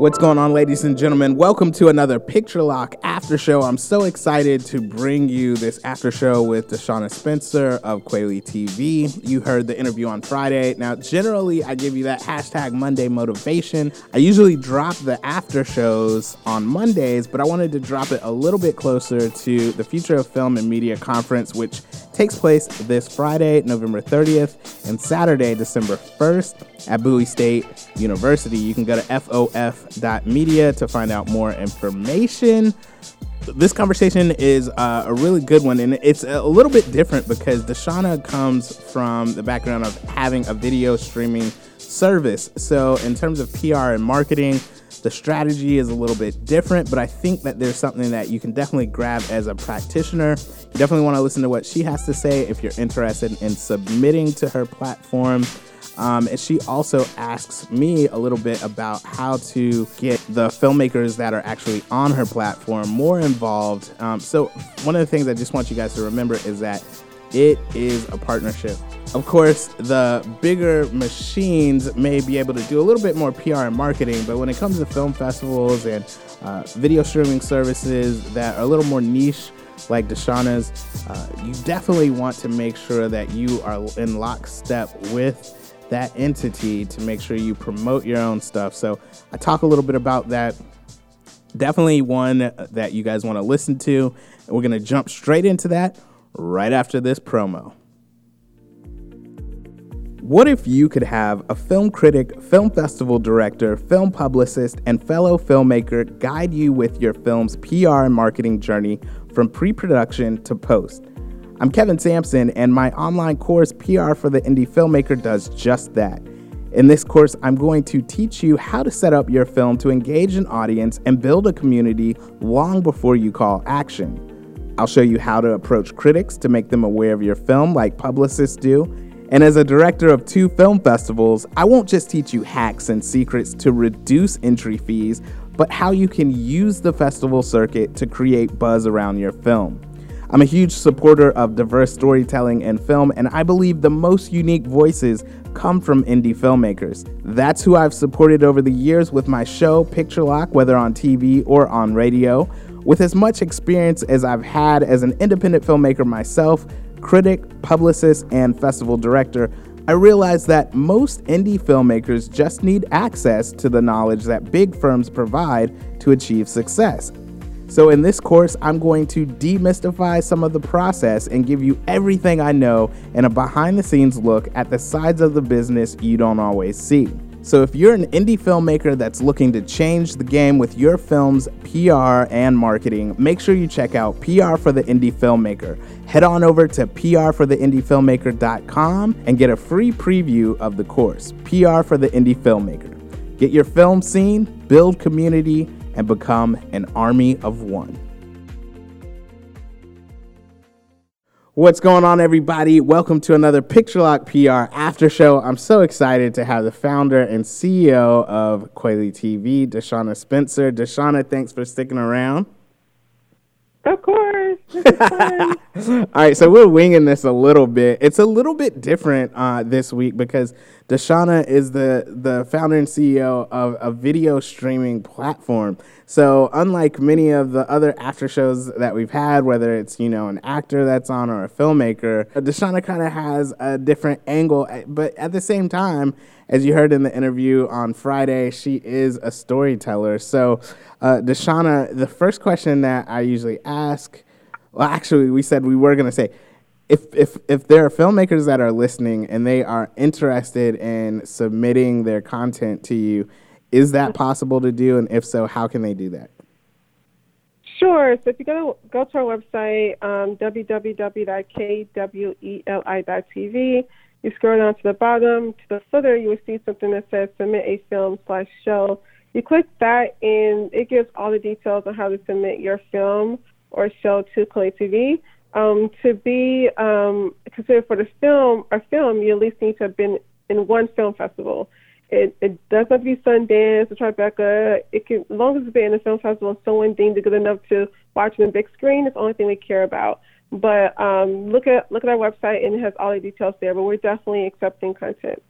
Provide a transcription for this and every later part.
What's going on, ladies and gentlemen? Welcome to another Picture Lock after show. I'm so excited to bring you this after show with Deshauna Spencer of Kweli TV. You heard the interview on Friday. Now, generally, I give you that hashtag Monday motivation. I usually drop the after shows on Mondays, but I wanted to drop it a little bit closer to the Future of Film and Media Conference, which takes place this Friday, November 30th, and Saturday, December 1st at Bowie State University. You can go to fof.media to find out more information. This conversation is uh, a really good one, and it's a little bit different because Deshauna comes from the background of having a video streaming service. So, in terms of PR and marketing, the strategy is a little bit different, but I think that there's something that you can definitely grab as a practitioner. You definitely want to listen to what she has to say if you're interested in submitting to her platform. Um, and she also asks me a little bit about how to get the filmmakers that are actually on her platform more involved. Um, so, one of the things I just want you guys to remember is that it is a partnership. Of course, the bigger machines may be able to do a little bit more PR and marketing, but when it comes to film festivals and uh, video streaming services that are a little more niche, like Deshauna's, uh, you definitely want to make sure that you are in lockstep with that entity to make sure you promote your own stuff. So I talk a little bit about that. Definitely one that you guys want to listen to. We're going to jump straight into that right after this promo. What if you could have a film critic, film festival director, film publicist, and fellow filmmaker guide you with your film's PR and marketing journey from pre production to post? I'm Kevin Sampson, and my online course, PR for the Indie Filmmaker, does just that. In this course, I'm going to teach you how to set up your film to engage an audience and build a community long before you call action. I'll show you how to approach critics to make them aware of your film, like publicists do. And as a director of two film festivals, I won't just teach you hacks and secrets to reduce entry fees, but how you can use the festival circuit to create buzz around your film. I'm a huge supporter of diverse storytelling in film, and I believe the most unique voices come from indie filmmakers. That's who I've supported over the years with my show, Picture Lock, whether on TV or on radio. With as much experience as I've had as an independent filmmaker myself, critic, publicist, and festival director, I realized that most indie filmmakers just need access to the knowledge that big firms provide to achieve success. So, in this course, I'm going to demystify some of the process and give you everything I know and a behind the scenes look at the sides of the business you don't always see. So, if you're an indie filmmaker that's looking to change the game with your film's PR and marketing, make sure you check out PR for the Indie Filmmaker. Head on over to prfortheindiefilmmaker.com and get a free preview of the course, PR for the Indie Filmmaker. Get your film seen, build community, and become an army of one. What's going on, everybody? Welcome to another Picture Lock PR after show. I'm so excited to have the founder and CEO of Kweli TV, Deshauna Spencer. Deshauna, thanks for sticking around. Of course. All right, so we're winging this a little bit. It's a little bit different uh, this week because Deshauna is the the founder and CEO of a video streaming platform. So unlike many of the other after shows that we've had, whether it's you know an actor that's on or a filmmaker, Deshauna kind of has a different angle. But at the same time, as you heard in the interview on Friday, she is a storyteller. So, uh, Deshauna, the first question that I usually ask, well, actually, we said we were going to say, if, if, if there are filmmakers that are listening and they are interested in submitting their content to you, is that possible to do? And if so, how can they do that? Sure. So if you go to, go to our website, um, www.kweli.tv, you scroll down to the bottom, to the footer, you will see something that says submit a film slash show. You click that, and it gives all the details on how to submit your film or show to Kweli TV. Um, to be um, considered for the film or film, you at least need to have been in one film festival. It, it doesn't have to be Sundance or Tribeca. It can, as long as it's been in a film festival and someone deemed it good enough to watch on the big screen, it's the only thing we care about. But um, look at look at our website and it has all the details there. But we're definitely accepting content.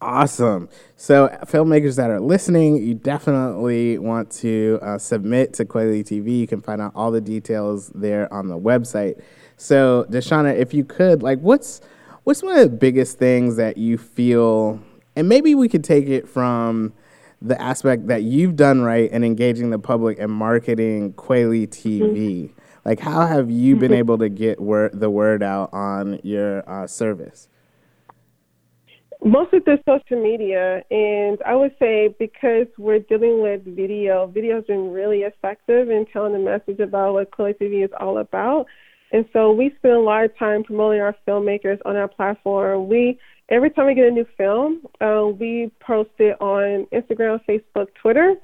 Awesome. So, filmmakers that are listening, you definitely want to uh, submit to Kweli TV. You can find out all the details there on the website. So, Deshauna, if you could, like, what's what's one of the biggest things that you feel, and maybe we could take it from the aspect that you've done right in engaging the public and marketing Kweli TV. Mm-hmm. Like, how have you been mm-hmm. able to get word, the word out on your uh, service? Mostly through social media, and I would say because we're dealing with video, video has been really effective in telling the message about what TV is all about. And so we spend a lot of time promoting our filmmakers on our platform. We every time we get a new film, uh, we post it on Instagram, Facebook, Twitter,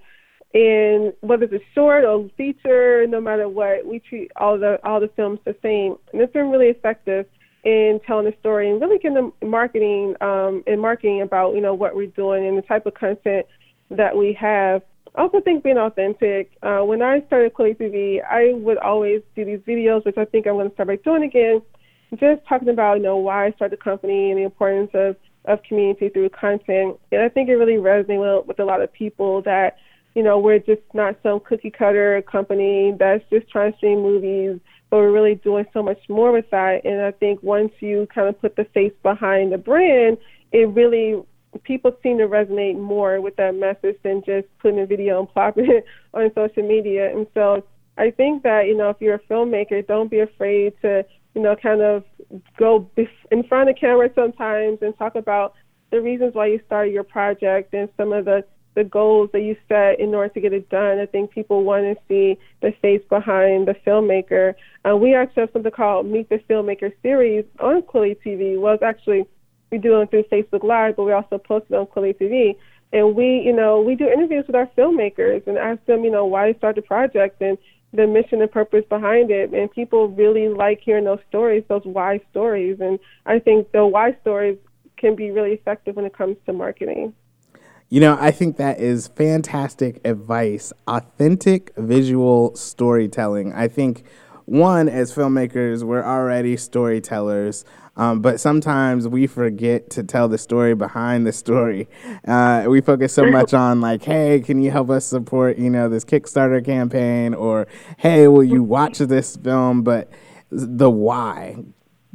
and whether it's a short or feature, no matter what, we treat all the all the films the same, and it's been really effective in telling the story and really getting the marketing um, and marketing about you know what we're doing and the type of content that we have. I also think being authentic. Uh, when I started Kweli TV, I would always do these videos, which I think I'm going to start by doing again, just talking about you know why I started the company and the importance of of community through content. And I think it really resonated with a lot of people that you know we're just not some cookie cutter company that's just trying to stream movies, but we're really doing so much more with that. And I think once you kind of put the face behind the brand, it really people seem to resonate more with that message than just putting a video and plopping it on social media. And so I think that, you know, if you're a filmmaker, don't be afraid to, you know, kind of go in front of camera sometimes and talk about the reasons why you started your project and some of the the goals that you set in order to get it done. I think people want to see the face behind the filmmaker. Uh, we actually have something called Meet the Filmmaker series on Kweli TV. Well, it's actually we do it through Facebook Live, but we also post it on Kweli TV. And we, you know, we do interviews with our filmmakers and ask them, you know, why they start the project and the mission and purpose behind it. And people really like hearing those stories, those why stories. And I think the why stories can be really effective when it comes to marketing. You know, I think that is fantastic advice. Authentic visual storytelling. I think, one, as filmmakers, we're already storytellers. Um, but sometimes we forget to tell the story behind the story. Uh, we focus so much on like, hey, can you help us support, you know, this Kickstarter campaign, or hey, will you watch this film? But the why,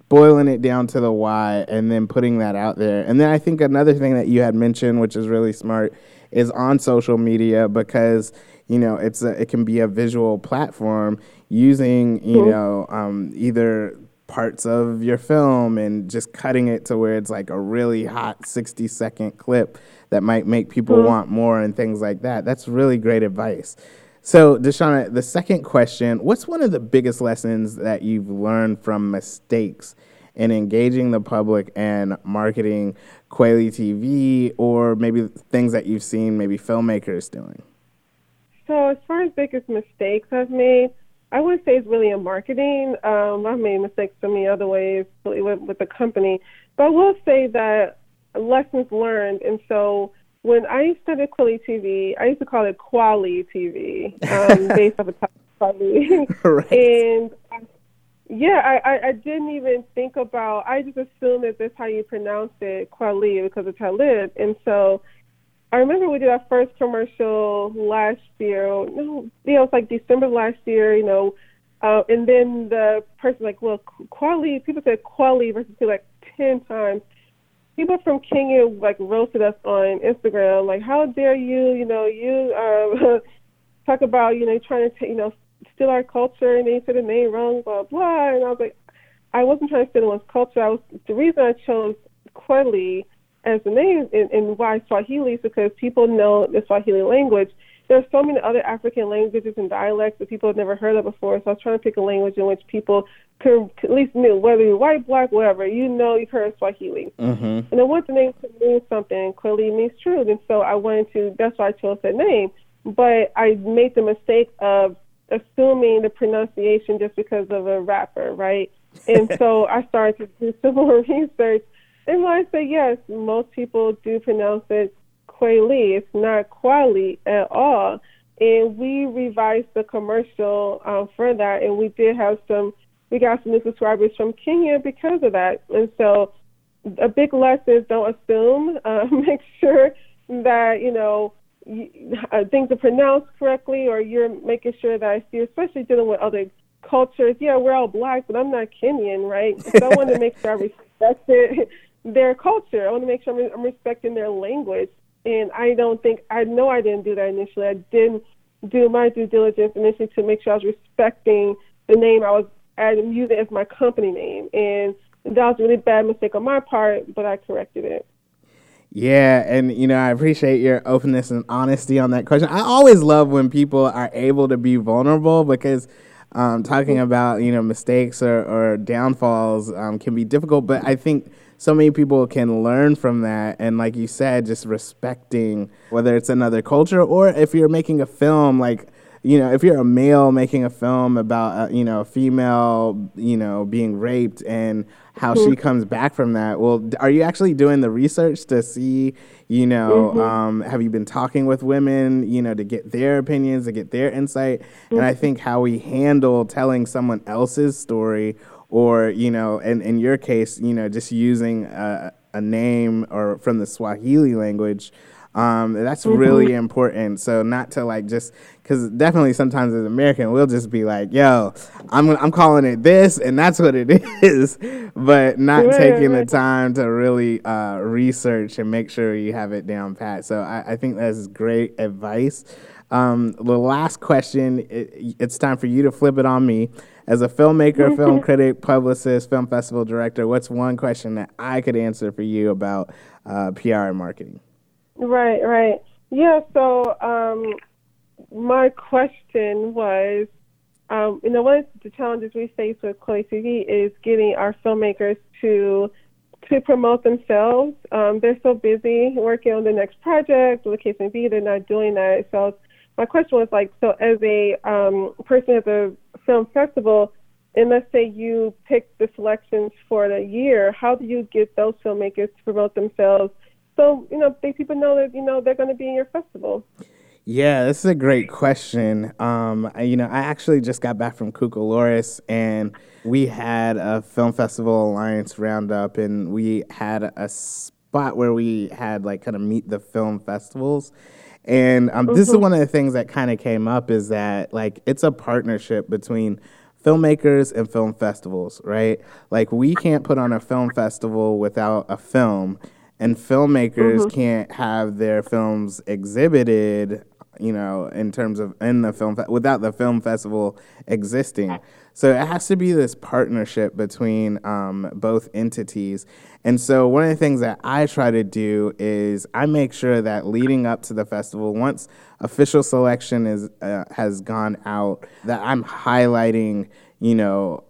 boiling it down to the why, and then putting that out there. And then I think another thing that you had mentioned, which is really smart, is on social media because you know it's a, it can be a visual platform using you mm-hmm. know um, either parts of your film and just cutting it to where it's like a really hot 60 second clip that might make people mm-hmm. want more and things like that. That's really great advice. So, Deshauna, the second question What's one of the biggest lessons that you've learned from mistakes in engaging the public and marketing Kweli TV or maybe things that you've seen maybe filmmakers doing? So, as far as biggest mistakes I've made, I wouldn't say it's really in marketing. Um, I've made mistakes so many other ways with, with the company, but I will say that lessons learned. And so when I started Kweli TV, I used to call it Quali TV, um, based off of Quali. right. And yeah, I, I, I didn't even think about. I just assumed that that's how you pronounce it, Quali, because it's Talib. And so I remember we did our first commercial last year. No, you know, it was like December last year. You know, uh, and then the person like, well, quality. People said quality versus like ten times. People from Kenya like roasted us on Instagram, like, how dare you? You know, you uh, talk about you know trying to t- you know steal our culture, and they said the name wrong, blah blah. And I was like, I wasn't trying to steal anyone's culture. I was the reason I chose Kweli as the name and, and why Swahili is because people know the Swahili language. There are so many other African languages and dialects that people have never heard of before. So I was trying to pick a language in which people could at least know, whether you're white, black, whatever, you know you've heard Swahili. Mm-hmm. And I want the name to mean something. Kweli means truth. And so I wanted to, that's why I chose that name. But I made the mistake of assuming the pronunciation just because of a rapper, right? And so I started to do some more research and when I say yes, most people do pronounce it Kweli. It's not Quali at all. And we revised the commercial um, for that, and we did have some we got some new subscribers from Kenya because of that. And so a big lesson is don't assume. Uh, make sure that, you know, uh, things are pronounced correctly or you're making sure that you're especially dealing with other cultures. Yeah, we're all black, but I'm not Kenyan, right? So I want to make sure I respect it, their culture. I want to make sure I'm, I'm respecting their language. And I don't think, I know I didn't do that initially. I didn't do my due diligence initially to make sure I was respecting the name I was use it as my company name. And that was a really bad mistake on my part, but I corrected it. Yeah, and you know, I appreciate your openness and honesty on that question. I always love when people are able to be vulnerable because um, talking about you know mistakes or, or downfalls um, can be difficult, but I think so many people can learn from that. And like you said, just respecting whether it's another culture or if you're making a film like you know, if you're a male making a film about, uh, you know, a female, you know, being raped and how mm-hmm. she comes back from that, well, are you actually doing the research to see, you know, mm-hmm. um, have you been talking with women, you know, to get their opinions, to get their insight? Mm-hmm. And I mm-hmm. think how we handle telling someone else's story or, you know, and in your case, you know, just using a, a name or from the Swahili language um, that's mm-hmm. really important. So not to like just because definitely sometimes as American we'll just be like, "Yo, I'm I'm calling it this, and that's what it is," but not yeah, taking the time to really uh, research and make sure you have it down pat. So I, I think that's great advice. Um, the last question, it, it's time for you to flip it on me. As a filmmaker, film critic, publicist, film festival director, what's one question that I could answer for you about uh, PR and marketing? Right, right. Yeah, so um, my question was, um, you know, one of the challenges we face with Kweli TV is getting our filmmakers to to promote themselves. Um, they're so busy working on the next project, the case may be, they're not doing that. So my question was like, so as a um, person at the film festival, and let's say you pick the selections for the year, how do you get those filmmakers to promote themselves? so you know they, people know that you know they're going to be in your festival yeah, this is a great question. Um, you know, I actually just got back from Cucamonga, and we had a film festival alliance roundup, and we had a spot where we had like kind of meet the film festivals. And um, mm-hmm. this is mm-hmm. one of the things that kind of came up is that like it's a partnership between filmmakers and film festivals, right? Like we can't put on a film festival without a film and filmmakers mm-hmm. can't have their films exhibited you know in terms of in the film fe- without the film festival existing so it has to be this partnership between um, both entities. And so one of the things that i try to do is i make sure that leading up to the festival once official selection is uh, has gone out that i'm highlighting you know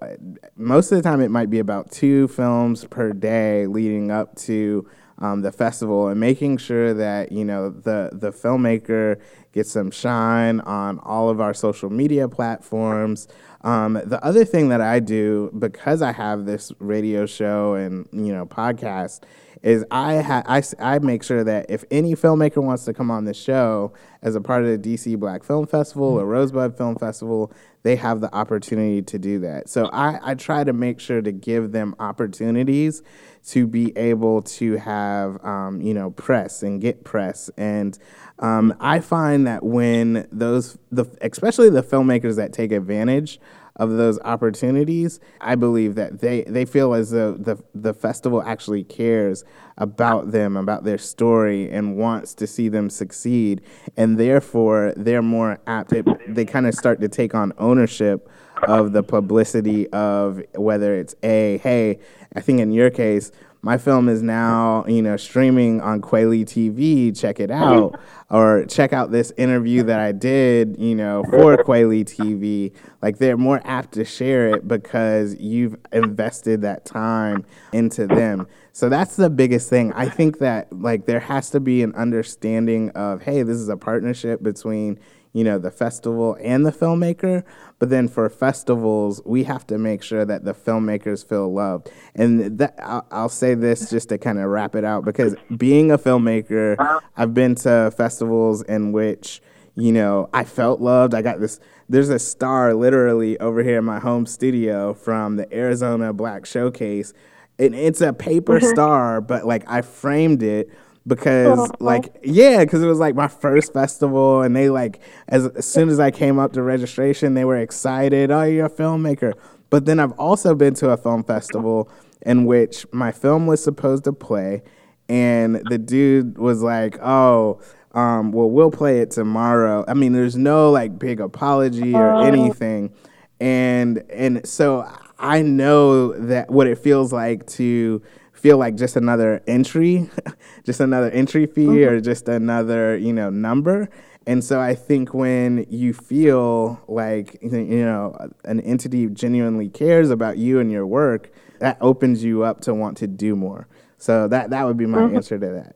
most of the time it might be about two films per day leading up to um, the festival and making sure that you know the the filmmaker gets some shine on all of our social media platforms. Um, the other thing that I do because I have this radio show and you know podcast is I, ha- I, I make sure that if any filmmaker wants to come on the show as a part of the DC Black Film Festival or Rosebud Film Festival, they have the opportunity to do that. So I, I try to make sure to give them opportunities to be able to have um, you know press and get press and um, I find that when those the especially the filmmakers that take advantage of those opportunities, I believe that they, they feel as though the the festival actually cares about them, about their story, and wants to see them succeed, and therefore they're more apt. they kind of start to take on ownership of the publicity of whether it's a hey, I think in your case my film is now, you know, streaming on Kweli TV. Check it out. Or check out this interview that I did, you know, for Kweli TV. Like they're more apt to share it because you've invested that time into them. So that's the biggest thing. I think that like there has to be an understanding of, hey, this is a partnership between you know, the festival and the filmmaker. But then for festivals, we have to make sure that the filmmakers feel loved. And that, I'll, I'll say this just to kind of wrap it out because being a filmmaker, I've been to festivals in which you know, I felt loved. I got this. There's a star literally over here in my home studio from the Arizona Black Showcase, and it's a paper mm-hmm. star, but like I framed it because like yeah because it was like my first festival and they like as, as soon as i came up to registration they were excited oh you're a filmmaker. But then i've also been to a film festival in which my film was supposed to play and the dude was like oh um, well we'll play it tomorrow. I mean there's no like big apology or oh. anything. And and so i know that what it feels like to feel like just another entry, just another entry fee mm-hmm. or just another, you know, number. And so I think when you feel like you know an entity genuinely cares about you and your work, that opens you up to want to do more. So that that would be my mm-hmm. answer to that.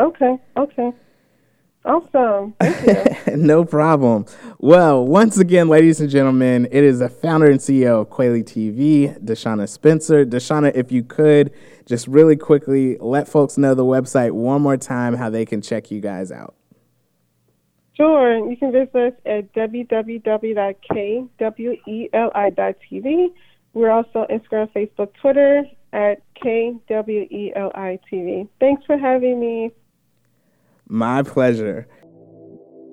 Okay. Okay. Awesome. no problem. Well, once again, ladies and gentlemen, it is the founder and CEO of Kweli TV, Deshauna Spencer. Deshauna, if you could just really quickly let folks know the website one more time, how they can check you guys out. Sure. You can visit us at www.kweli.tv. We're also on Instagram, Facebook, Twitter at KWELI TV. Thanks for having me. My pleasure.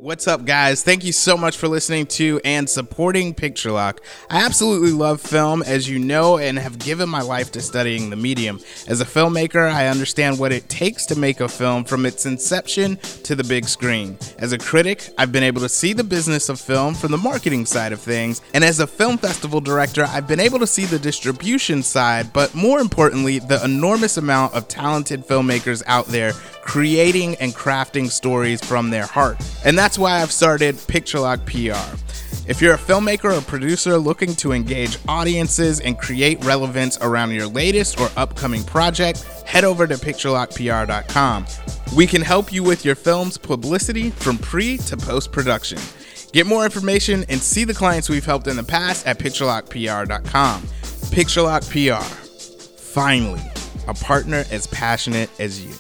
What's up, guys? Thank you so much for listening to and supporting Picture Lock. I absolutely love film, as you know, and have given my life to studying the medium. As a filmmaker, I understand what it takes to make a film from its inception to the big screen. As a critic, I've been able to see the business of film from the marketing side of things, and as a film festival director, I've been able to see the distribution side, but more importantly, the enormous amount of talented filmmakers out there creating and crafting stories from their heart. And that's why I've started Picture Lock PR. If you're a filmmaker or producer looking to engage audiences and create relevance around your latest or upcoming project, head over to picturelockpr.com. We can help you with your film's publicity from pre to post production. Get more information and see the clients we've helped in the past at picturelockpr.com. Picturelock PR. Finally, a partner as passionate as you.